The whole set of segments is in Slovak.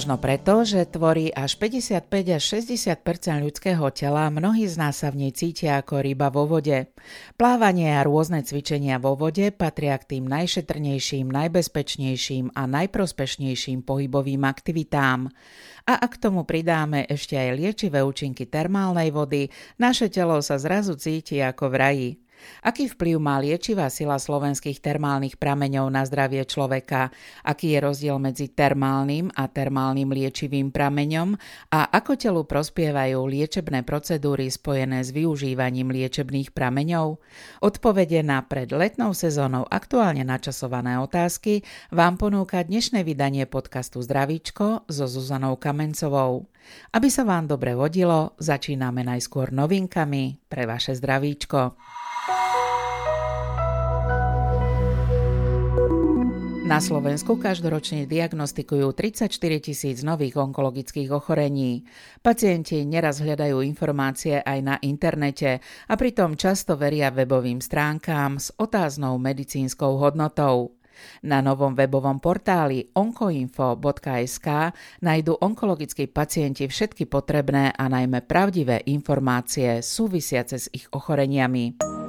Možno preto, že tvorí až 55 až 60% ľudského tela, mnohí z nás sa v nej cítia ako ryba vo vode. Plávanie a rôzne cvičenia vo vode patria k tým najšetrnejším, najbezpečnejším a najprospešnejším pohybovým aktivitám. A ak tomu pridáme ešte aj liečivé účinky termálnej vody, naše telo sa zrazu cíti ako v raji. Aký vplyv má liečivá sila slovenských termálnych prameňov na zdravie človeka? Aký je rozdiel medzi termálnym a termálnym liečivým prameňom? A ako telu prospievajú liečebné procedúry spojené s využívaním liečebných prameňov? Odpovede na pred letnou sezónou aktuálne načasované otázky vám ponúka dnešné vydanie podcastu Zdravíčko so Zuzanou Kamencovou. Aby sa vám dobre vodilo, začíname najskôr novinkami pre vaše zdravíčko. Na Slovensku každoročne diagnostikujú 34 tisíc nových onkologických ochorení. Pacienti neraz hľadajú informácie aj na internete a pritom často veria webovým stránkám s otáznou medicínskou hodnotou. Na novom webovom portáli onkoinfo.sk nájdú onkologickí pacienti všetky potrebné a najmä pravdivé informácie súvisiace s ich ochoreniami.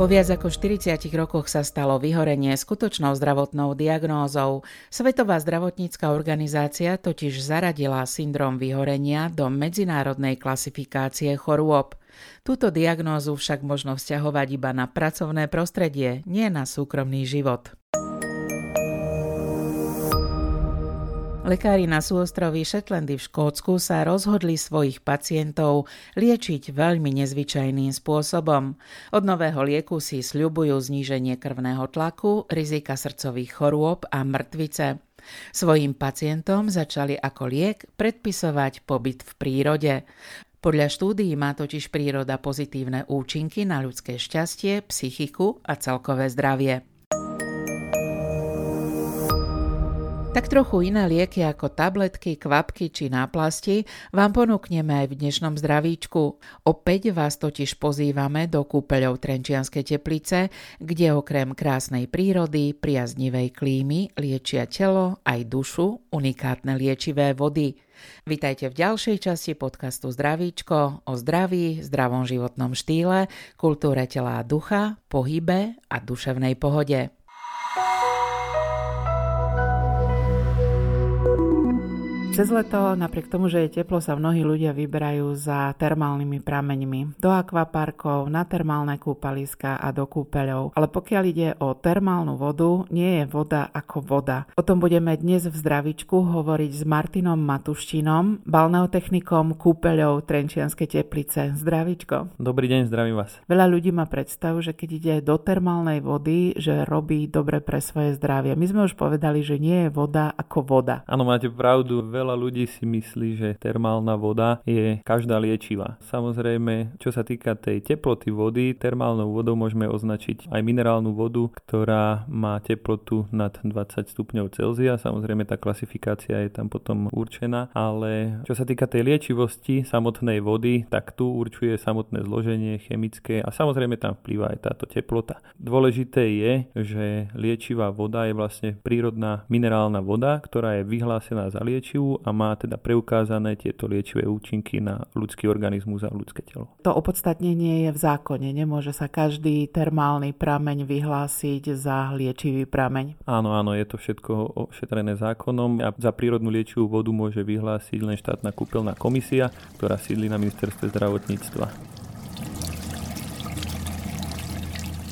Po viac ako 40 rokoch sa stalo vyhorenie skutočnou zdravotnou diagnózou. Svetová zdravotnícka organizácia totiž zaradila syndrom vyhorenia do medzinárodnej klasifikácie chorôb. Túto diagnózu však možno vzťahovať iba na pracovné prostredie, nie na súkromný život. Lekári na súostroví Shetlandy v Škótsku sa rozhodli svojich pacientov liečiť veľmi nezvyčajným spôsobom. Od nového lieku si sľubujú zníženie krvného tlaku, rizika srdcových chorôb a mŕtvice. Svojim pacientom začali ako liek predpisovať pobyt v prírode. Podľa štúdií má totiž príroda pozitívne účinky na ľudské šťastie, psychiku a celkové zdravie. Tak trochu iné lieky ako tabletky, kvapky či náplasti vám ponúkneme aj v dnešnom zdravíčku. Opäť vás totiž pozývame do kúpeľov Trenčianskej teplice, kde okrem krásnej prírody, priaznivej klímy liečia telo aj dušu unikátne liečivé vody. Vitajte v ďalšej časti podcastu Zdravíčko o zdraví, zdravom životnom štýle, kultúre tela a ducha, pohybe a duševnej pohode. Cez leto, napriek tomu, že je teplo, sa mnohí ľudia vyberajú za termálnymi prameňmi. Do akvaparkov, na termálne kúpaliska a do kúpeľov. Ale pokiaľ ide o termálnu vodu, nie je voda ako voda. O tom budeme dnes v zdravičku hovoriť s Martinom Matuštinom, balneotechnikom kúpeľov Trenčianskej teplice. Zdravičko. Dobrý deň, zdravím vás. Veľa ľudí má predstavu, že keď ide do termálnej vody, že robí dobre pre svoje zdravie. My sme už povedali, že nie je voda ako voda. Áno, máte pravdu veľa ľudí si myslí, že termálna voda je každá liečivá. Samozrejme, čo sa týka tej teploty vody, termálnou vodou môžeme označiť aj minerálnu vodu, ktorá má teplotu nad 20 stupňov Celzia. Samozrejme, tá klasifikácia je tam potom určená, ale čo sa týka tej liečivosti samotnej vody, tak tu určuje samotné zloženie chemické a samozrejme tam vplýva aj táto teplota. Dôležité je, že liečivá voda je vlastne prírodná minerálna voda, ktorá je vyhlásená za liečivú a má teda preukázané tieto liečivé účinky na ľudský organizmus a ľudské telo. To opodstatnenie je v zákone. Nemôže sa každý termálny prameň vyhlásiť za liečivý prameň. Áno, áno, je to všetko ošetrené zákonom a za prírodnú liečivú vodu môže vyhlásiť len štátna kúpeľná komisia, ktorá sídli na ministerstve zdravotníctva.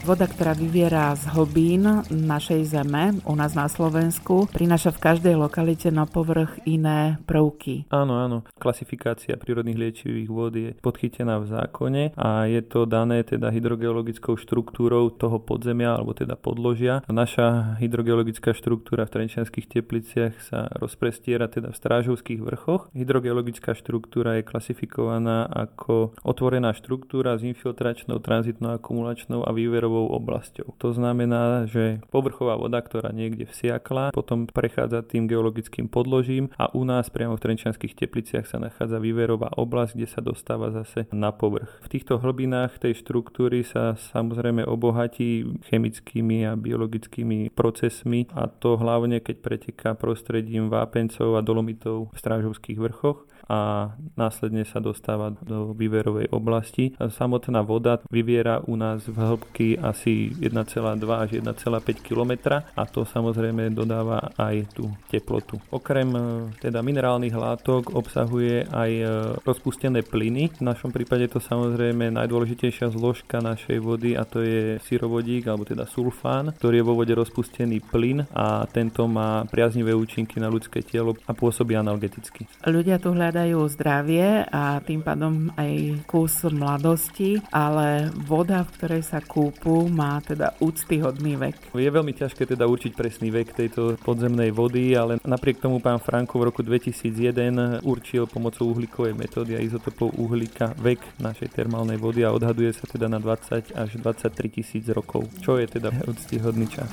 Voda, ktorá vyviera z hlbín našej zeme, u nás na Slovensku, prináša v každej lokalite na povrch iné prvky. Áno, áno. Klasifikácia prírodných liečivých vôd je podchytená v zákone a je to dané teda hydrogeologickou štruktúrou toho podzemia alebo teda podložia. Naša hydrogeologická štruktúra v Trenčianských tepliciach sa rozprestiera teda v Strážovských vrchoch. Hydrogeologická štruktúra je klasifikovaná ako otvorená štruktúra s infiltračnou, tranzitnou, akumulačnou a výverovou výverovou oblasťou. To znamená, že povrchová voda, ktorá niekde vsiakla, potom prechádza tým geologickým podložím a u nás priamo v Trenčianských tepliciach sa nachádza výverová oblasť, kde sa dostáva zase na povrch. V týchto hlbinách tej štruktúry sa samozrejme obohatí chemickými a biologickými procesmi a to hlavne keď preteká prostredím vápencov a dolomitov v strážovských vrchoch a následne sa dostáva do výverovej oblasti. Samotná voda vyviera u nás v hĺbky asi 1,2 až 1,5 km a to samozrejme dodáva aj tú teplotu. Okrem e, teda minerálnych látok obsahuje aj e, rozpustené plyny. V našom prípade to samozrejme najdôležitejšia zložka našej vody a to je syrovodík alebo teda sulfán, ktorý je vo vode rozpustený plyn a tento má priaznivé účinky na ľudské telo a pôsobí analgeticky. Ľudia tu hľadajú hľadajú zdravie a tým pádom aj kus mladosti, ale voda, v ktorej sa kúpu, má teda úctyhodný vek. Je veľmi ťažké teda určiť presný vek tejto podzemnej vody, ale napriek tomu pán Franko v roku 2001 určil pomocou uhlíkovej metódy a izotopov uhlíka vek našej termálnej vody a odhaduje sa teda na 20 až 23 tisíc rokov, čo je teda úctyhodný čas.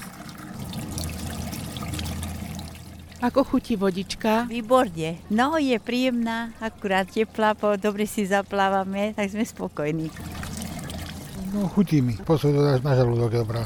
Ako chutí vodička? Výborne. No, je príjemná, akurát teplá, po dobre si zaplávame, tak sme spokojní. No, chutí mi. Posledná na žalúdok dobrá.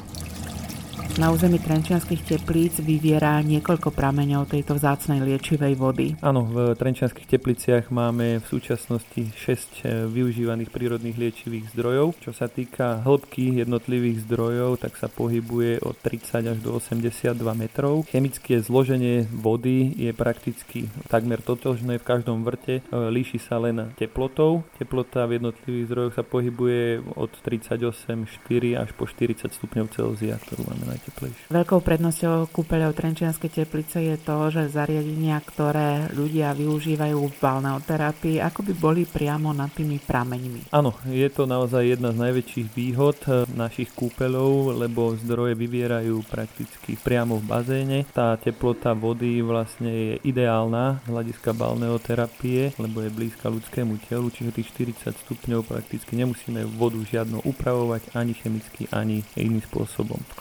Na území Trenčianských teplíc vyviera niekoľko prameňov tejto vzácnej liečivej vody. Áno, v Trenčianských tepliciach máme v súčasnosti 6 eh, využívaných prírodných liečivých zdrojov. Čo sa týka hĺbky jednotlivých zdrojov, tak sa pohybuje od 30 až do 82 metrov. Chemické zloženie vody je prakticky takmer totožné v každom vrte, eh, líši sa len teplotou. Teplota v jednotlivých zdrojoch sa pohybuje od 38,4 až po 40 stupňov Celzia, ktorú máme na najteplejšie. Veľkou prednosťou kúpeľov Trenčianskej teplice je to, že zariadenia, ktoré ľudia využívajú v balneoterapii, ako by boli priamo nad tými prameňmi. Áno, je to naozaj jedna z najväčších výhod eh, našich kúpeľov, lebo zdroje vyvierajú prakticky priamo v bazéne. Tá teplota vody vlastne je ideálna z hľadiska balneoterapie, lebo je blízka ľudskému telu, čiže tých 40 stupňov prakticky nemusíme vodu žiadno upravovať ani chemicky, ani iným spôsobom. V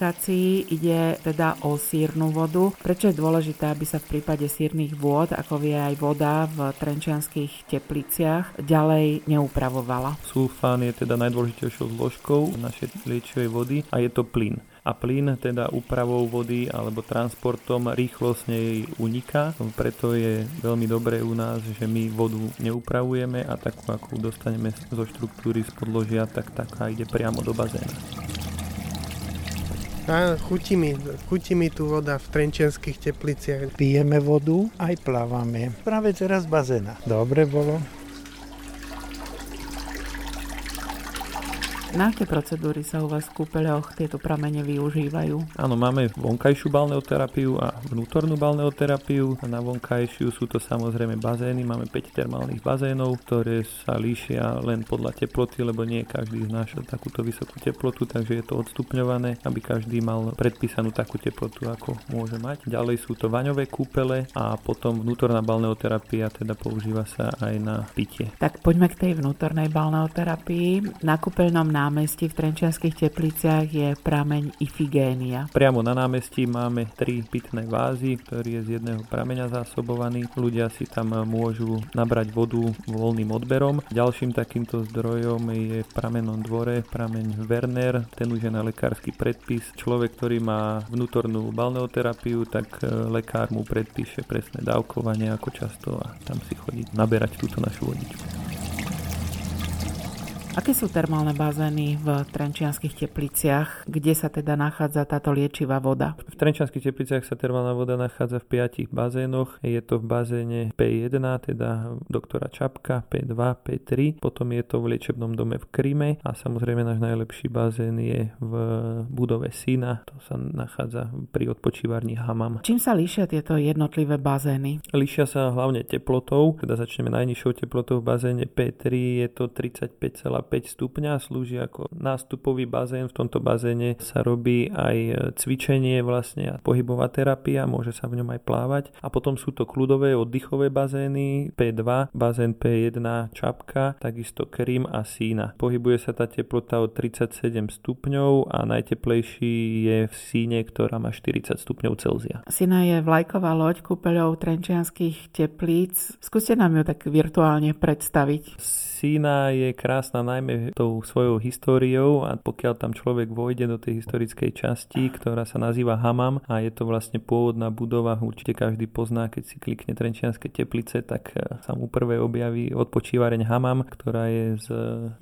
klasifikácii ide teda o sírnu vodu. Prečo je dôležité, aby sa v prípade sírnych vôd, ako vie aj voda v trenčianských tepliciach, ďalej neupravovala? Sulfán je teda najdôležitejšou zložkou našej liečivej vody a je to plyn a plyn teda úpravou vody alebo transportom rýchlosť nej uniká. Preto je veľmi dobré u nás, že my vodu neupravujeme a takú, akú dostaneme zo štruktúry z podložia, tak taká ide priamo do bazéna. A chutí mi, chutí mi tu voda v Trenčianských tepliciach. Pijeme vodu, aj plávame. Práve teraz bazéna. Dobre bolo. Na aké procedúry sa u vás v kúpeľoch tieto pramene využívajú? Áno, máme vonkajšiu balneoterapiu a vnútornú balneoterapiu. Na vonkajšiu sú to samozrejme bazény. Máme 5 termálnych bazénov, ktoré sa líšia len podľa teploty, lebo nie každý znáša takúto vysokú teplotu, takže je to odstupňované, aby každý mal predpísanú takú teplotu, ako môže mať. Ďalej sú to vaňové kúpele a potom vnútorná balneoterapia teda používa sa aj na pitie. Tak poďme k tej vnútornej balneoterapii. Na kúpeľnom námestí v Trenčianských tepliciach je prameň Ifigénia. Priamo na námestí máme tri pitné vázy, ktorý je z jedného prameňa zásobovaný. Ľudia si tam môžu nabrať vodu voľným odberom. Ďalším takýmto zdrojom je pramenom dvore prameň Werner, ten už je na lekársky predpis. Človek, ktorý má vnútornú balneoterapiu, tak e, lekár mu predpíše presné dávkovanie, ako často a tam si chodí naberať túto našu vodičku. Aké sú termálne bazény v Trenčianských tepliciach, kde sa teda nachádza táto liečivá voda? V Trenčianských tepliciach sa termálna voda nachádza v piatich bazénoch. Je to v bazéne P1, teda doktora Čapka, P2, P3. Potom je to v liečebnom dome v Kríme a samozrejme náš najlepší bazén je v budove Sina. To sa nachádza pri odpočívarni Hamam. Čím sa líšia tieto jednotlivé bazény? Líšia sa hlavne teplotou, teda začneme najnižšou teplotou v bazéne P3, je to 35,5 stupňa, slúži ako nástupový bazén. V tomto bazéne sa robí aj cvičenie vlastne a pohybová terapia, môže sa v ňom aj plávať. A potom sú to kľudové oddychové bazény P2, bazén P1 Čapka, takisto Krím a Sína. Pohybuje sa tá teplota od 37 stupňov a najteplejší je v Síne, ktorá má 40 stupňov Celzia. Sína je vlajková loď kúpeľov trenčianských teplíc. Skúste nám ju tak virtuálne predstaviť. Sína je krásna najmä tou svojou históriou a pokiaľ tam človek vojde do tej historickej časti, ktorá sa nazýva Hamam a je to vlastne pôvodná budova, určite každý pozná, keď si klikne Trenčianske teplice, tak e, sa mu prvé objaví odpočívareň Hamam, ktorá je z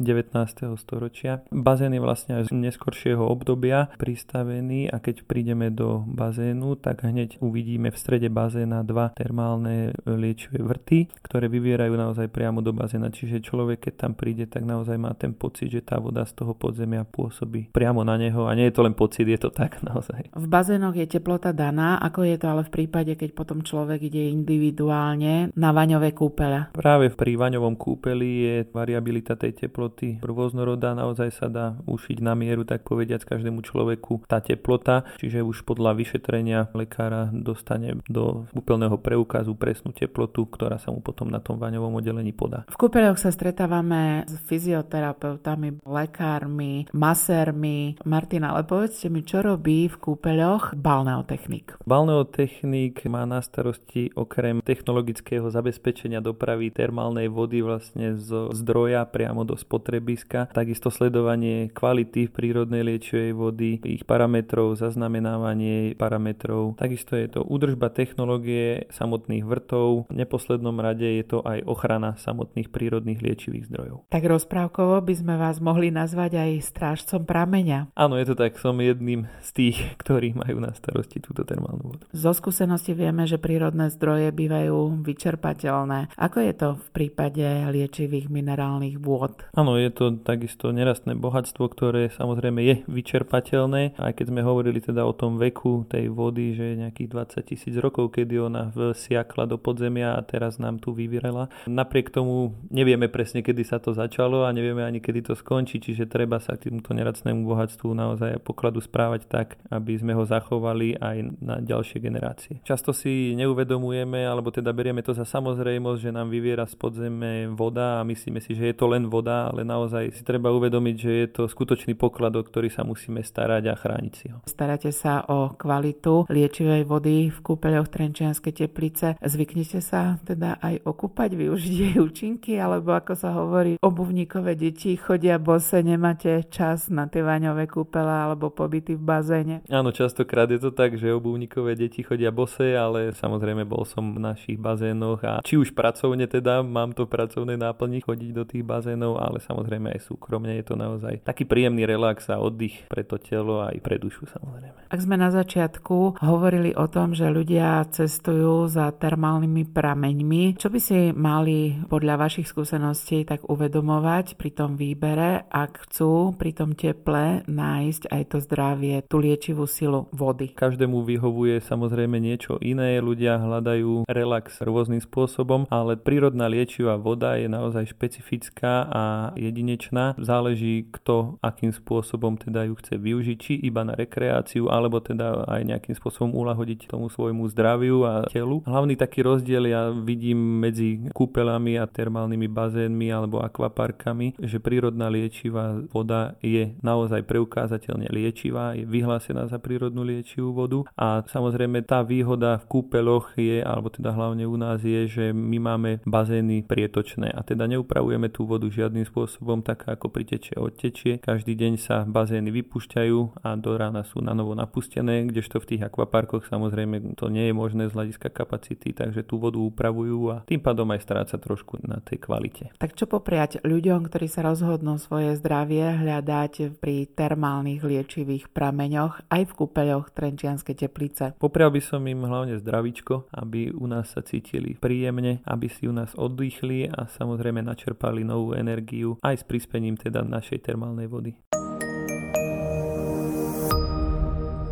19. storočia. Bazén je vlastne aj z neskoršieho obdobia pristavený a keď prídeme do bazénu, tak hneď uvidíme v strede bazéna dva termálne liečivé vrty, ktoré vyvierajú naozaj priamo do bazéna, čiže človek človek, keď tam príde, tak naozaj má ten pocit, že tá voda z toho podzemia pôsobí priamo na neho a nie je to len pocit, je to tak naozaj. V bazénoch je teplota daná, ako je to ale v prípade, keď potom človek ide individuálne na vaňové kúpele? Práve pri vaňovom kúpeli je variabilita tej teploty rôznorodá, naozaj sa dá ušiť na mieru, tak povediať každému človeku tá teplota, čiže už podľa vyšetrenia lekára dostane do úplného preukazu presnú teplotu, ktorá sa mu potom na tom vaňovom oddelení podá. V kúpeľoch sa stretá stretávame s fyzioterapeutami, lekármi, masérmi. Martina, ale povedzte mi, čo robí v kúpeľoch balneotechnik? Balneotechnik má na starosti okrem technologického zabezpečenia dopravy termálnej vody vlastne zo zdroja priamo do spotrebiska, takisto sledovanie kvality prírodnej liečivej vody, ich parametrov, zaznamenávanie parametrov. Takisto je to údržba technológie samotných vrtov. V neposlednom rade je to aj ochrana samotných prírodných liečivých liečivých zdrojov. Tak rozprávkovo by sme vás mohli nazvať aj strážcom prameňa. Áno, je to tak, som jedným z tých, ktorí majú na starosti túto termálnu vodu. Zo skúsenosti vieme, že prírodné zdroje bývajú vyčerpateľné. Ako je to v prípade liečivých minerálnych vôd? Áno, je to takisto nerastné bohatstvo, ktoré samozrejme je vyčerpateľné, aj keď sme hovorili teda o tom veku tej vody, že je nejakých 20 tisíc rokov, kedy ona vsiakla do podzemia a teraz nám tu vyvirela. Napriek tomu nevieme presne presne kedy sa to začalo a nevieme ani kedy to skončí, čiže treba sa k týmto neracnému bohatstvu naozaj pokladu správať tak, aby sme ho zachovali aj na ďalšie generácie. Často si neuvedomujeme, alebo teda berieme to za samozrejmosť, že nám vyviera z podzeme voda a myslíme si, že je to len voda, ale naozaj si treba uvedomiť, že je to skutočný poklad, o ktorý sa musíme starať a chrániť si ho. Staráte sa o kvalitu liečivej vody v kúpeľoch Trenčianskej teplice. Zvyknete sa teda aj okúpať, využiť jej účinky, alebo ako sa hovorí, obuvníkové deti chodia bose, nemáte čas na tie vaňové kúpele alebo pobyty v bazéne. Áno, častokrát je to tak, že obuvníkové deti chodia bose, ale samozrejme bol som v našich bazénoch a či už pracovne teda, mám to pracovné náplni chodiť do tých bazénov, ale samozrejme aj súkromne je to naozaj taký príjemný relax a oddych pre to telo a aj pre dušu samozrejme. Ak sme na začiatku hovorili o tom, že ľudia cestujú za termálnymi prameňmi, čo by si mali podľa vašich skúseností si tak uvedomovať pri tom výbere, ak chcú pri tom teple nájsť aj to zdravie, tú liečivú silu vody. Každému vyhovuje samozrejme niečo iné, ľudia hľadajú relax rôznym spôsobom, ale prírodná liečivá voda je naozaj špecifická a jedinečná. Záleží kto akým spôsobom teda ju chce využiť, či iba na rekreáciu, alebo teda aj nejakým spôsobom ulahodiť tomu svojmu zdraviu a telu. Hlavný taký rozdiel ja vidím medzi kúpelami a termálnymi bazénmi alebo akvaparkami, že prírodná liečivá voda je naozaj preukázateľne liečivá, je vyhlásená za prírodnú liečivú vodu a samozrejme tá výhoda v kúpeloch je, alebo teda hlavne u nás je, že my máme bazény prietočné a teda neupravujeme tú vodu žiadnym spôsobom tak ako priteče odtečie. Každý deň sa bazény vypúšťajú a do rána sú na novo napustené, kdežto v tých akvaparkoch samozrejme to nie je možné z hľadiska kapacity, takže tú vodu upravujú a tým pádom aj stráca trošku na tej kvalite. Tak čo popriať ľuďom, ktorí sa rozhodnú svoje zdravie hľadať pri termálnych liečivých prameňoch aj v kúpeľoch Trenčianskej teplice? Poprial by som im hlavne zdravíčko, aby u nás sa cítili príjemne, aby si u nás oddychli a samozrejme načerpali novú energiu aj s prispením teda našej termálnej vody.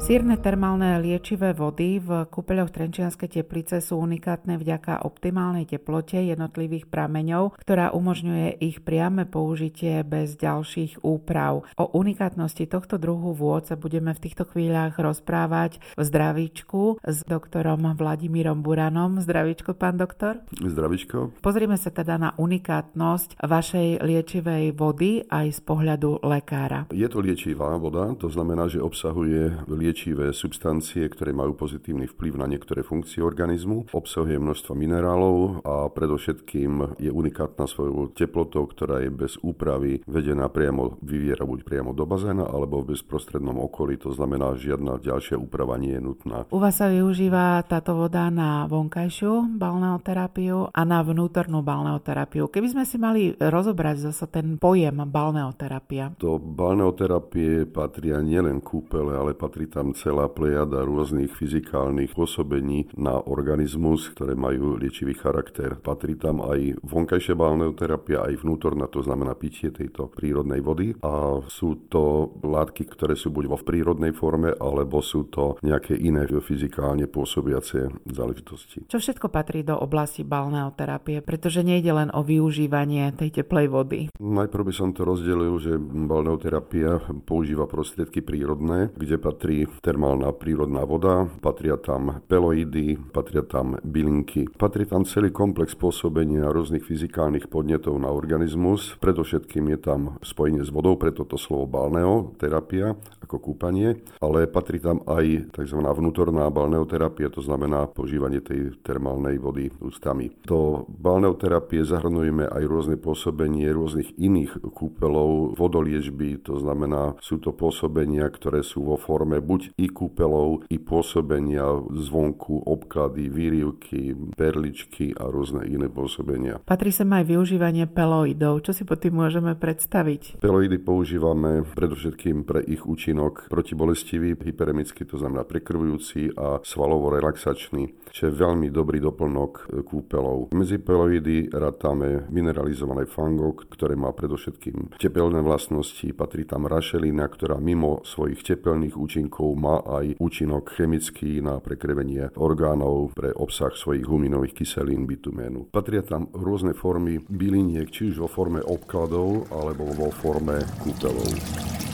Sírne termálne liečivé vody v kúpeľoch Trenčianskej teplice sú unikátne vďaka optimálnej teplote jednotlivých prameňov, ktorá umožňuje ich priame použitie bez ďalších úprav. O unikátnosti tohto druhu vôd sa budeme v týchto chvíľach rozprávať v zdravíčku s doktorom Vladimírom Buranom. Zdravíčko, pán doktor. Zdravíčko. Pozrime sa teda na unikátnosť vašej liečivej vody aj z pohľadu lekára. Je to liečivá voda, to znamená, že obsahuje liečivé liečivé substancie, ktoré majú pozitívny vplyv na niektoré funkcie organizmu. Obsahuje množstvo minerálov a predovšetkým je unikátna svojou teplotou, ktorá je bez úpravy vedená priamo, vyviera buď priamo do bazéna alebo v bezprostrednom okolí, to znamená, žiadna ďalšia úprava nie je nutná. U vás sa využíva táto voda na vonkajšiu balneoterapiu a na vnútornú balneoterapiu. Keby sme si mali rozobrať zase ten pojem balneoterapia. Do balneoterapie patria nielen kúpele, ale patrí tam tam celá plejada rôznych fyzikálnych pôsobení na organizmus, ktoré majú liečivý charakter. Patrí tam aj vonkajšia balneoterapia, aj vnútorná, to znamená pitie tejto prírodnej vody. A sú to látky, ktoré sú buď vo prírodnej forme, alebo sú to nejaké iné fyzikálne pôsobiace záležitosti. Čo všetko patrí do oblasti balneoterapie, pretože nejde len o využívanie tej teplej vody? Najprv by som to rozdelil, že balneoterapia používa prostriedky prírodné, kde patrí termálna prírodná voda, patria tam peloidy, patria tam bylinky. Patrí tam celý komplex pôsobenia rôznych fyzikálnych podnetov na organizmus. Predovšetkým je tam spojenie s vodou, preto to slovo balneoterapia ako kúpanie, ale patrí tam aj tzv. vnútorná balneoterapia, to znamená používanie tej termálnej vody ústami. Do balneoterapie zahrnujeme aj rôzne pôsobenie rôznych iných kúpelov, vodoliežby, to znamená, sú to pôsobenia, ktoré sú vo forme buď i kúpelov, i pôsobenia zvonku, obklady, výrivky, perličky a rôzne iné pôsobenia. Patrí sa aj využívanie peloidov. Čo si pod tým môžeme predstaviť? Peloidy používame predovšetkým pre ich účinok protibolestivý, hyperemický, to znamená prekrvujúci a svalovo-relaxačný, čo je veľmi dobrý doplnok kúpelov. Medzi peloidy rátame mineralizované fango, ktoré má predovšetkým tepelné vlastnosti, patrí tam rašelina, ktorá mimo svojich tepelných účinkov má aj účinok chemický na prekrevenie orgánov pre obsah svojich huminových kyselín bituménu. Patria tam rôzne formy byliniek, či už vo forme obkladov alebo vo forme kúpelov.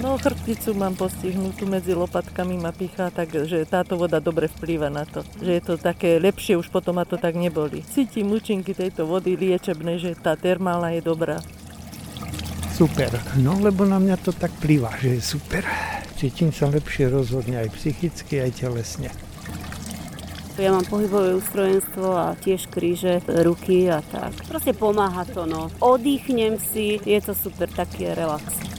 No chrbticu mám postihnutú medzi lopatkami ma pichá, takže táto voda dobre vplýva na to. Že je to také lepšie, už potom ma to tak neboli. Cítim účinky tejto vody liečebnej, že tá termálna je dobrá. Super, no lebo na mňa to tak plýva, že je super cítim sa lepšie rozhodne aj psychicky, aj telesne. Ja mám pohybové ústrojenstvo a tiež kríže, ruky a tak. Proste pomáha to, no. Oddychnem si, je to super, taký relax.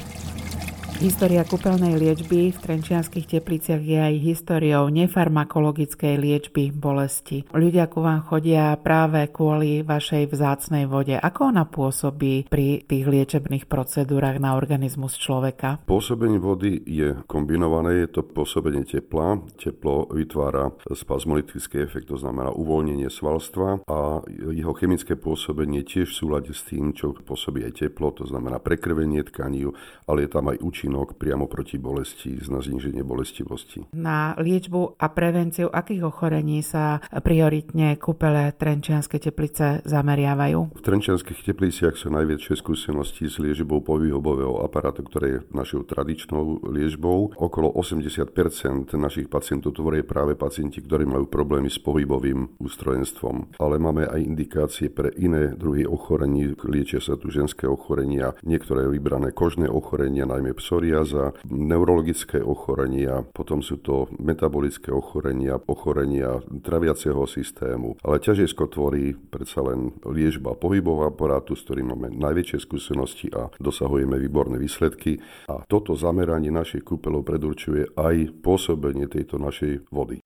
História kúpeľnej liečby v Trenčianských tepliciach je aj históriou nefarmakologickej liečby bolesti. Ľudia ku vám chodia práve kvôli vašej vzácnej vode. Ako ona pôsobí pri tých liečebných procedúrach na organizmus človeka? Pôsobenie vody je kombinované, je to pôsobenie tepla. Teplo vytvára spazmolitický efekt, to znamená uvoľnenie svalstva a jeho chemické pôsobenie tiež v súlade s tým, čo pôsobí aj teplo, to znamená prekrvenie tkaní, ale je tam aj účinnosť účinok priamo proti bolesti, na zníženie bolestivosti. Na liečbu a prevenciu akých ochorení sa prioritne kúpele Trenčianskej teplice zameriavajú? V Trenčianských tepliciach sú najväčšie skúsenosti s liečbou povyhobového aparátu, ktoré je našou tradičnou liečbou. Okolo 80% našich pacientov tvoria práve pacienti, ktorí majú problémy s pohybovým ústrojenstvom. Ale máme aj indikácie pre iné druhy ochorení. Liečia sa tu ženské ochorenia, niektoré vybrané kožné ochorenia, najmä psov psoriáza, neurologické ochorenia, potom sú to metabolické ochorenia, ochorenia traviaceho systému. Ale ťažisko tvorí predsa len liežba pohybového aparátu, s ktorým máme najväčšie skúsenosti a dosahujeme výborné výsledky. A toto zameranie našich kúpelov predurčuje aj pôsobenie tejto našej vody.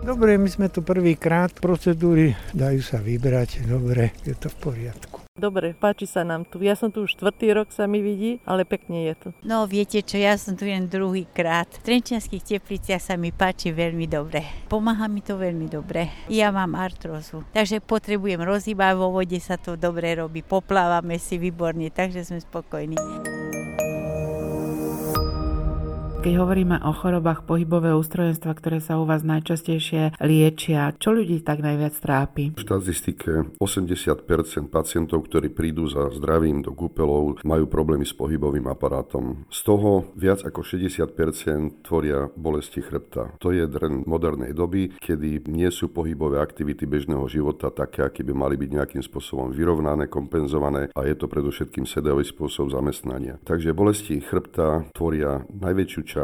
Dobre, my sme tu prvýkrát, procedúry dajú sa vybrať, dobre, je to v poriadku. Dobre, páči sa nám tu. Ja som tu už štvrtý rok, sa mi vidí, ale pekne je tu. No viete čo, ja som tu len druhý krát. V Trenčianských tepliciach sa mi páči veľmi dobre. Pomáha mi to veľmi dobre. Ja mám artrozu, takže potrebujem rozhýbať, vo vode sa to dobre robí. Poplávame si výborne, takže sme spokojní. Keď hovoríme o chorobách pohybového ústrojenstva, ktoré sa u vás najčastejšie liečia, čo ľudí tak najviac trápi? V štatistike 80% pacientov, ktorí prídu za zdravím do kúpelov, majú problémy s pohybovým aparátom. Z toho viac ako 60% tvoria bolesti chrbta. To je dren modernej doby, kedy nie sú pohybové aktivity bežného života také, aké by mali byť nejakým spôsobom vyrovnané, kompenzované a je to predovšetkým sedavý spôsob zamestnania. Takže bolesti chrbta tvoria najväčšiu časť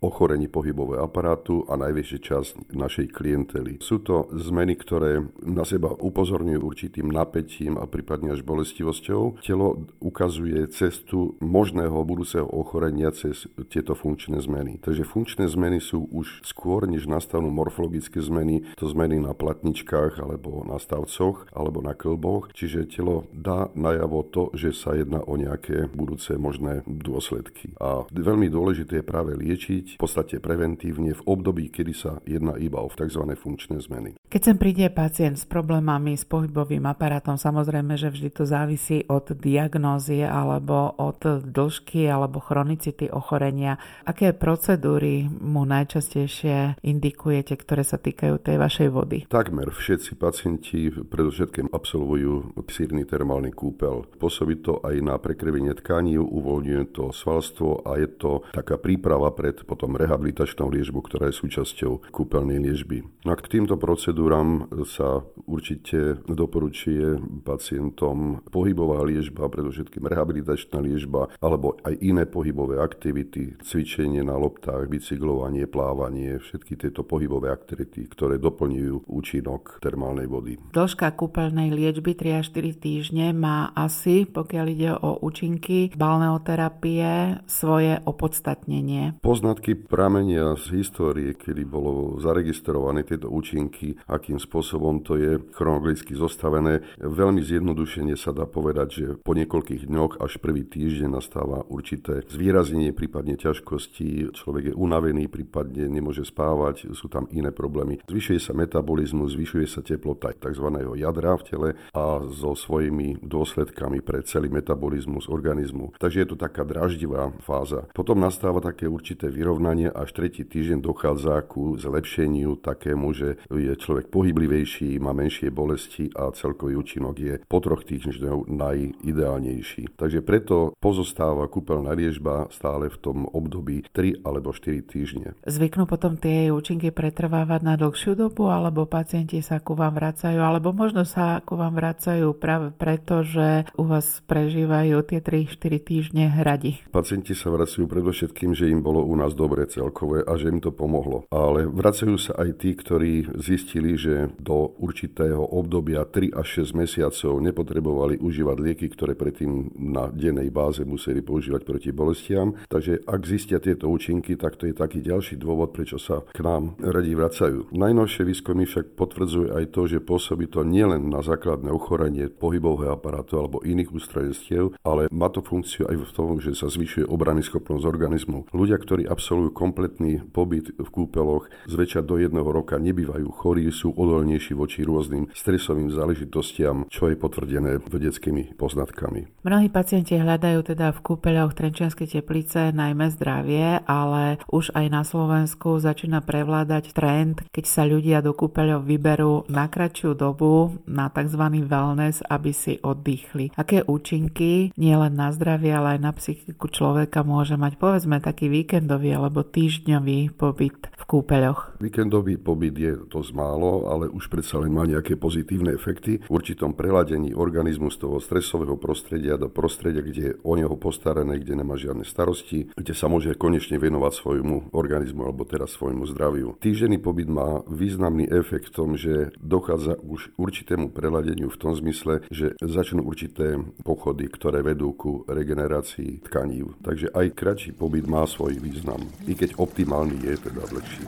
ochorení pohybového aparátu a najväčšiu časť našej klientely. Sú to zmeny, ktoré na seba upozorňujú určitým napätím a prípadne až bolestivosťou. Telo ukazuje cestu možného budúceho ochorenia cez tieto funkčné zmeny. Takže funkčné zmeny sú už skôr, než nastanú morfologické zmeny, to zmeny na platničkách alebo na stavcoch alebo na klboch. Čiže telo dá najavo to, že sa jedná o nejaké budúce možné dôsledky. A veľmi dôležité je práve liečiť v podstate preventívne v období, kedy sa jedná iba o tzv. funkčné zmeny. Keď sem príde pacient s problémami s pohybovým aparátom, samozrejme, že vždy to závisí od diagnózy alebo od dĺžky alebo chronicity ochorenia. Aké procedúry mu najčastejšie indikujete, ktoré sa týkajú tej vašej vody? Takmer všetci pacienti predovšetkým absolvujú sírny termálny kúpel. Pôsobí to aj na prekrvenie tkaní, uvoľňuje to svalstvo a je to taká príprava pred potom rehabilitačnou liežbu, ktorá je súčasťou kúpeľnej liežby. No a k týmto procedúram sa určite doporučuje pacientom pohybová liežba, predovšetkým rehabilitačná liežba, alebo aj iné pohybové aktivity, cvičenie na loptách, bicyklovanie, plávanie, všetky tieto pohybové aktivity, ktoré doplňujú účinok termálnej vody. Dĺžka kúpeľnej liečby 3 až 4 týždne má asi, pokiaľ ide o účinky balneoterapie, svoje opodstatnenie. Poznatky pramenia z histórie, kedy bolo zaregistrované tieto účinky, akým spôsobom to je chronologicky zostavené. Veľmi zjednodušene sa dá povedať, že po niekoľkých dňoch až prvý týždeň nastáva určité zvýraznenie, prípadne ťažkosti. Človek je unavený, prípadne nemôže spávať, sú tam iné problémy. Zvyšuje sa metabolizmus, zvyšuje sa teplota tzv. jadra v tele a so svojimi dôsledkami pre celý metabolizmus organizmu. Takže je to taká draždivá fáza. Potom nastáva také určité vyrovnanie, až tretí týždeň dochádza ku zlepšeniu takému, že je človek pohyblivejší, má menšie bolesti a celkový účinok je po troch týždňoch najideálnejší. Takže preto pozostáva kúpeľná liežba stále v tom období 3 alebo 4 týždne. Zvyknú potom tie účinky pretrvávať na dlhšiu dobu, alebo pacienti sa ku vám vracajú, alebo možno sa ku vám vracajú práve preto, že u vás prežívajú tie 3-4 týždne hradi. Pacienti sa vracajú predovšetkým, že im bolo u nás dobre celkové a že im to pomohlo. Ale vracajú sa aj tí, ktorí zistili, že do určitého obdobia 3 až 6 mesiacov nepotrebovali užívať lieky, ktoré predtým na dennej báze museli používať proti bolestiam. Takže ak zistia tieto účinky, tak to je taký ďalší dôvod, prečo sa k nám radi vracajú. Najnovšie výskumy však potvrdzujú aj to, že pôsobí to nielen na základné ochorenie pohybového aparátu alebo iných ústrojenstiev, ale má to funkciu aj v tom, že sa zvyšuje obrany schopnosť organizmu. Ľudia, ktorí absolvujú kompletný pobyt v kúpeloch, zväčša do jedného roka nebývajú chorí, sú odolnejší voči rôznym stresovým záležitostiam, čo je potvrdené vedeckými poznatkami. Mnohí pacienti hľadajú teda v kúpeľoch Trenčianskej teplice najmä zdravie, ale už aj na Slovensku začína prevládať trend, keď sa ľudia do kúpeľov vyberú na kratšiu dobu na tzv. wellness, aby si oddychli. Aké účinky nielen na zdravie, ale aj na psychiku človeka môže mať povedzme taký víkendový alebo týždňový pobyt v kúpeľoch? Víkendový pobyt je to málo, ale už predsa len má nejaké pozitívne efekty. V určitom preladení organizmu z toho stresového prostredia do prostredia, kde je o neho postarané, kde nemá žiadne starosti, kde sa môže konečne venovať svojmu organizmu alebo teraz svojmu zdraviu. Týždenný pobyt má významný efekt v tom, že dochádza už určitému preladeniu v tom zmysle, že začnú určité pochody, ktoré vedú ku regenerácii tkaní. Takže aj kratší pobyt má svoj význam, i keď optimálny je teda dlhší.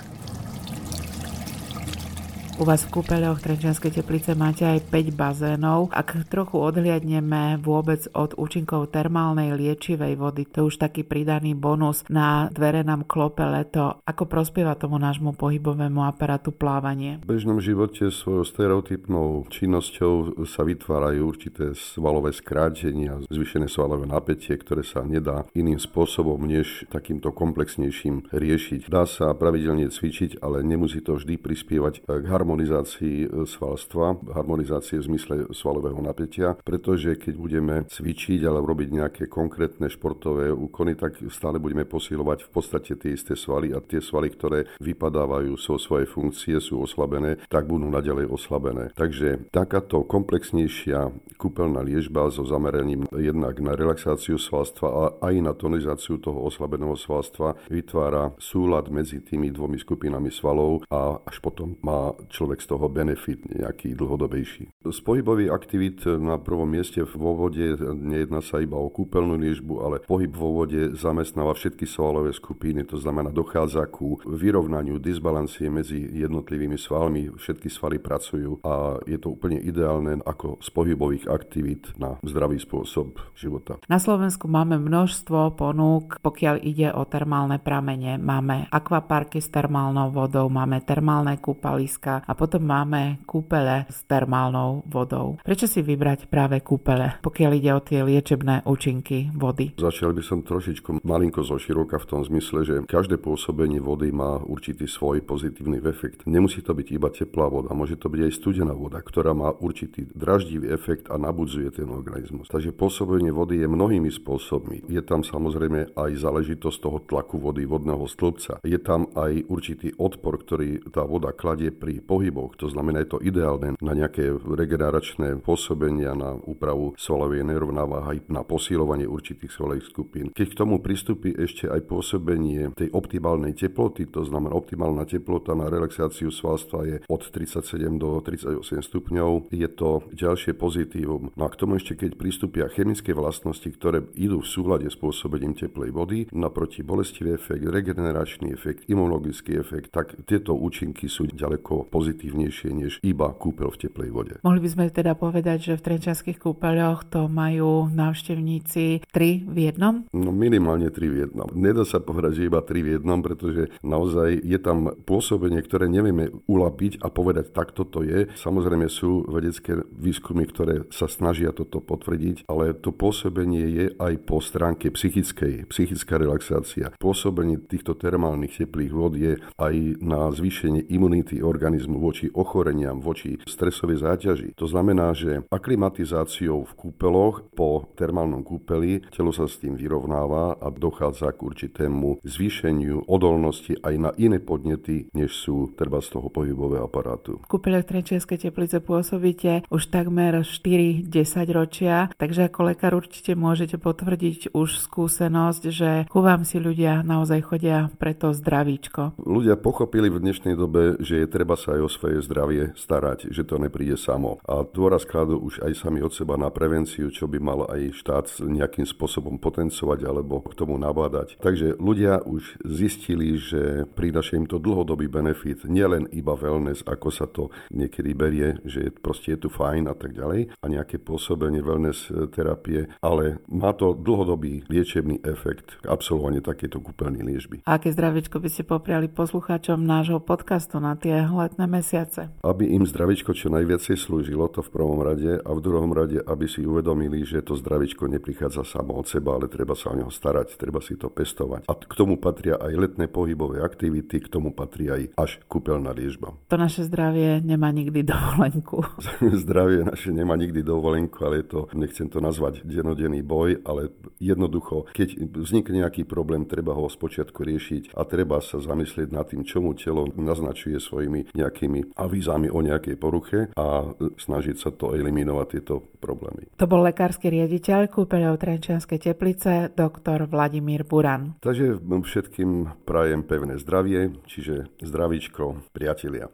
U vás v kúpeľoch Trenčianskej teplice máte aj 5 bazénov. Ak trochu odhliadneme vôbec od účinkov termálnej liečivej vody, to už taký pridaný bonus na dvere nám klope leto. Ako prospieva tomu nášmu pohybovému aparátu plávanie? V bežnom živote svojou stereotypnou činnosťou sa vytvárajú určité svalové skrátenia, zvyšené svalové napätie, ktoré sa nedá iným spôsobom než takýmto komplexnejším riešiť. Dá sa pravidelne cvičiť, ale nemusí to vždy prispievať k harmonizácii svalstva, harmonizácie v zmysle svalového napätia, pretože keď budeme cvičiť alebo robiť nejaké konkrétne športové úkony, tak stále budeme posilovať v podstate tie isté svaly a tie svaly, ktoré vypadávajú so svojej funkcie, sú oslabené, tak budú naďalej oslabené. Takže takáto komplexnejšia kúpeľná liežba so zameraním jednak na relaxáciu svalstva a aj na tonizáciu toho oslabeného svalstva vytvára súlad medzi tými dvomi skupinami svalov a až potom má človek z toho benefit nejaký dlhodobejší. Z pohybových aktivít na prvom mieste vo vode nejedná sa iba o kúpeľnú liežbu, ale pohyb vo vode zamestnáva všetky svalové skupiny, to znamená dochádza ku vyrovnaniu disbalancie medzi jednotlivými svalmi, všetky svaly pracujú a je to úplne ideálne ako z pohybových aktivít na zdravý spôsob života. Na Slovensku máme množstvo ponúk, pokiaľ ide o termálne pramene. Máme akvaparky s termálnou vodou, máme termálne kúpaliska a potom máme kúpele s termálnou vodou. Prečo si vybrať práve kúpele, pokiaľ ide o tie liečebné účinky vody? Začal by som trošičku malinko zo široka v tom zmysle, že každé pôsobenie vody má určitý svoj pozitívny efekt. Nemusí to byť iba teplá voda, môže to byť aj studená voda, ktorá má určitý draždivý efekt a nabudzuje ten organizmus. Takže pôsobenie vody je mnohými spôsobmi. Je tam samozrejme aj záležitosť toho tlaku vody vodného stĺpca. Je tam aj určitý odpor, ktorý tá voda kladie pri pohyboch. To znamená, je to ideálne na nejaké regeneračné pôsobenia, na úpravu svalovej nerovnováhy, na posilovanie určitých svalových skupín. Keď k tomu pristúpi ešte aj pôsobenie tej optimálnej teploty, to znamená optimálna teplota na relaxáciu svalstva je od 37 do 38 stupňov, je to ďalšie pozitívum. No a k tomu ešte keď pristúpia chemické vlastnosti, ktoré idú v súlade s pôsobením teplej vody, naproti bolestivý efekt, regeneračný efekt, imunologický efekt, tak tieto účinky sú ďaleko pozitívnejšie než iba kúpeľ v teplej vode. Mohli by sme teda povedať, že v trenčanských kúpeľoch to majú návštevníci tri v jednom? No minimálne tri v jednom. Nedá sa povedať, že iba tri v jednom, pretože naozaj je tam pôsobenie, ktoré nevieme ulapiť a povedať, takto to je. Samozrejme sú vedecké výskumy, ktoré sa snažia toto potvrdiť, ale to pôsobenie je aj po stránke psychickej, psychická relaxácia. Pôsobenie týchto termálnych teplých vod je aj na zvýšenie imunity organizmu voči ochoreniam, voči stresovej záťaži. To znamená, že aklimatizáciou v kúpeloch po termálnom kúpeli telo sa s tým vyrovnáva a dochádza k určitému zvýšeniu odolnosti aj na iné podnety, než sú treba z toho pohybového aparátu. V kúpeľoch Trenčianskej teplice pôsobíte už takmer 4-10 ročia, takže ako lekár určite môžete potvrdiť už skúsenosť, že ku vám si ľudia naozaj chodia pre to zdravíčko. Ľudia pochopili v dnešnej dobe, že je treba sa aj o svoje zdravie starať, že to nepríde samo. A dôraz kladú už aj sami od seba na prevenciu, čo by mal aj štát nejakým spôsobom potencovať alebo k tomu nabádať. Takže ľudia už zistili, že pridaše im to dlhodobý benefit, nielen iba wellness, ako sa to niekedy berie, že proste je tu fajn a tak ďalej a nejaké pôsobenie wellness terapie, ale má to dlhodobý liečebný efekt absolvovanie takéto kúpeľnej liežby. A aké zdravičko by ste popriali poslucháčom nášho podcastu na tie letné mesiace? Aby im zdravičko čo najviacej slúžilo, to v prvom rade a v druhom rade, aby si uvedomili, že to zdravičko neprichádza samo od seba, ale treba sa o neho starať, treba si to pestovať. A k tomu patria aj letné pohybové aktivity, k tomu patrí aj až kúpeľná liežba. To naše zdravie nemá nikdy dovolenku. zdravie naše nemá nikdy dovolenku, ale je to, nechcem to nazvať denodenný boj, ale jednoducho, keď vznikne nejaký problém, treba ho spočiatku riešiť a treba sa zamyslieť nad tým, čo mu telo naznačuje svojimi nejakými avízami o nejakej poruche a snažiť sa to eliminovať tieto problémy. To bol lekársky riaditeľ kúpeľov Trenčianskej teplice, doktor Vladimír Buran. Takže všetkým prajem pevné zdravie, čiže zdravíčko, priatelia.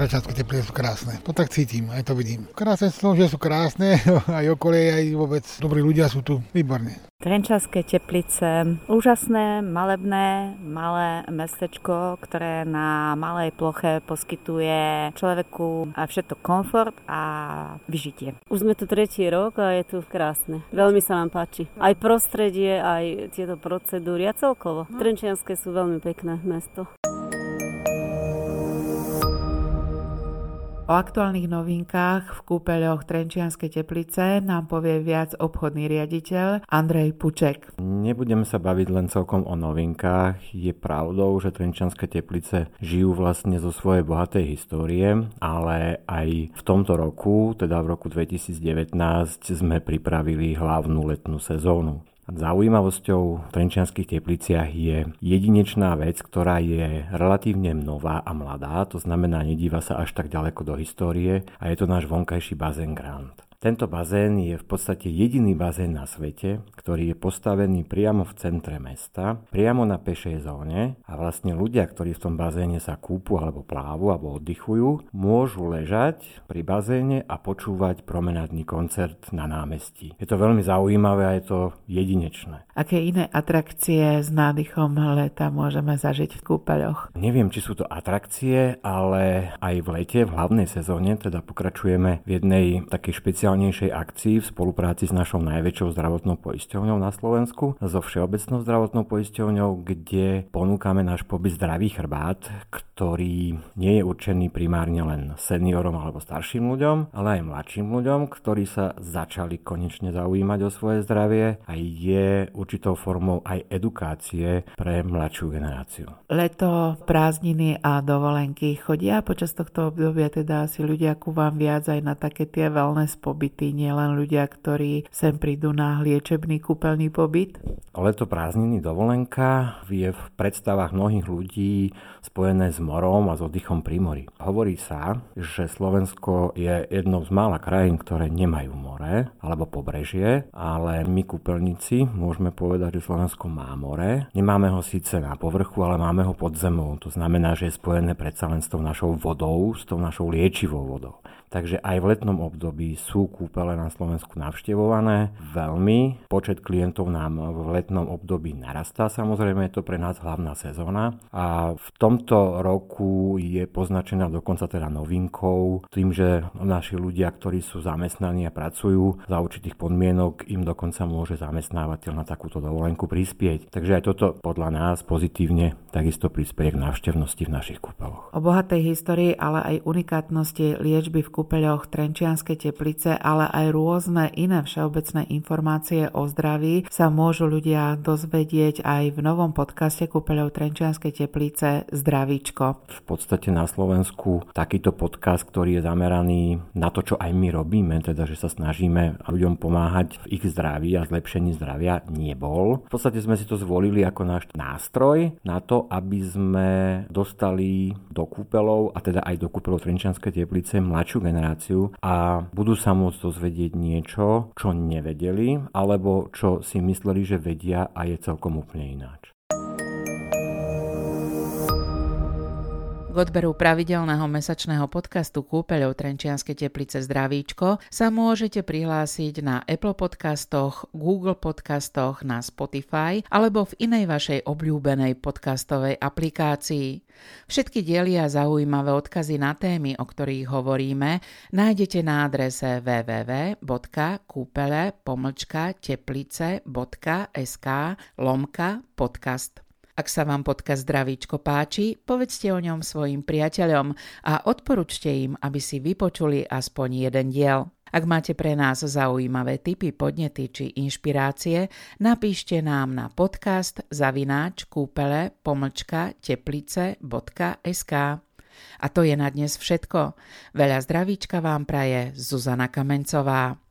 Trenčanské teplice sú krásne. To tak cítim, aj to vidím. Krásne sú, že sú krásne, aj okolie, aj vôbec dobrí ľudia sú tu. Výborne. Trenčanské teplice, úžasné, malebné, malé mestečko, ktoré na malej ploche poskytuje človeku všetko komfort a vyžitie. Už sme tu tretí rok a je tu krásne. Veľmi sa nám páči. Aj prostredie, aj tieto procedúry a celkovo. Trenčianske sú veľmi pekné mesto. O aktuálnych novinkách v kúpeľoch Trenčianskej teplice nám povie viac obchodný riaditeľ Andrej Puček. Nebudeme sa baviť len celkom o novinkách. Je pravdou, že Trenčianske teplice žijú vlastne zo svojej bohatej histórie, ale aj v tomto roku, teda v roku 2019, sme pripravili hlavnú letnú sezónu. Zaujímavosťou v Trenčianských tepliciach je jedinečná vec, ktorá je relatívne nová a mladá, to znamená, nedíva sa až tak ďaleko do histórie a je to náš vonkajší bazén Grand. Tento bazén je v podstate jediný bazén na svete, ktorý je postavený priamo v centre mesta, priamo na pešej zóne a vlastne ľudia, ktorí v tom bazéne sa kúpu alebo plávu alebo oddychujú, môžu ležať pri bazéne a počúvať promenádny koncert na námestí. Je to veľmi zaujímavé a je to jedinečné. Aké iné atrakcie s nádychom leta môžeme zažiť v kúpeľoch? Neviem, či sú to atrakcie, ale aj v lete, v hlavnej sezóne, teda pokračujeme v jednej takej špeciálnej najšpeciálnejšej akcii v spolupráci s našou najväčšou zdravotnou poisťovňou na Slovensku, so Všeobecnou zdravotnou poisťovňou, kde ponúkame náš pobyt Zdravý chrbát, ktorý nie je určený primárne len seniorom alebo starším ľuďom, ale aj mladším ľuďom, ktorí sa začali konečne zaujímať o svoje zdravie a je určitou formou aj edukácie pre mladšiu generáciu. Leto, prázdniny a dovolenky chodia počas tohto obdobia teda asi ľudia ku vám viac aj na také tie wellness pobyty pobyty, nielen ľudia, ktorí sem prídu na liečebný kúpeľný pobyt? Leto prázdniny dovolenka je v predstavách mnohých ľudí spojené s morom a s oddychom pri mori. Hovorí sa, že Slovensko je jednou z mála krajín, ktoré nemajú more alebo pobrežie, ale my kúpeľníci môžeme povedať, že Slovensko má more. Nemáme ho síce na povrchu, ale máme ho pod zemou. To znamená, že je spojené predsa len s tou našou vodou, s tou našou liečivou vodou. Takže aj v letnom období sú kúpele na Slovensku navštevované veľmi. Počet klientov nám v letnom období narastá, samozrejme je to pre nás hlavná sezóna. A v tomto roku je poznačená dokonca teda novinkou tým, že naši ľudia, ktorí sú zamestnaní a pracujú za určitých podmienok, im dokonca môže zamestnávateľ na takúto dovolenku prispieť. Takže aj toto podľa nás pozitívne takisto prispieje k návštevnosti v našich kúpeloch. O bohatej histórii, ale aj unikátnosti liečby v kúpeľoch Trenčianskej teplice, ale aj rôzne iné všeobecné informácie o zdraví sa môžu ľudia dozvedieť aj v novom podcaste kúpeľov Trenčianskej teplice Zdravíčko. V podstate na Slovensku takýto podcast, ktorý je zameraný na to, čo aj my robíme, teda že sa snažíme ľuďom pomáhať v ich zdraví a zlepšení zdravia, nebol. V podstate sme si to zvolili ako náš nástroj na to, aby sme dostali do kúpeľov a teda aj do kúpeľov Trenčianskej teplice mladšiu generáciu a budú sa môcť dozvedieť niečo, čo nevedeli, alebo čo si mysleli, že vedia a je celkom úplne ináč. Odberu pravidelného mesačného podcastu Kúpeľov Trenčianskej teplice Zdravíčko sa môžete prihlásiť na Apple podcastoch, Google podcastoch, na Spotify alebo v inej vašej obľúbenej podcastovej aplikácii. Všetky diely a zaujímavé odkazy na témy, o ktorých hovoríme, nájdete na adrese www.kúpele-teplice.sk lomka podcast. Ak sa vám podcast Zdravíčko páči, povedzte o ňom svojim priateľom a odporúčte im, aby si vypočuli aspoň jeden diel. Ak máte pre nás zaujímavé tipy, podnety či inšpirácie, napíšte nám na podcast zavináč kúpele pomlčka teplice.sk. A to je na dnes všetko. Veľa zdravíčka vám praje Zuzana Kamencová.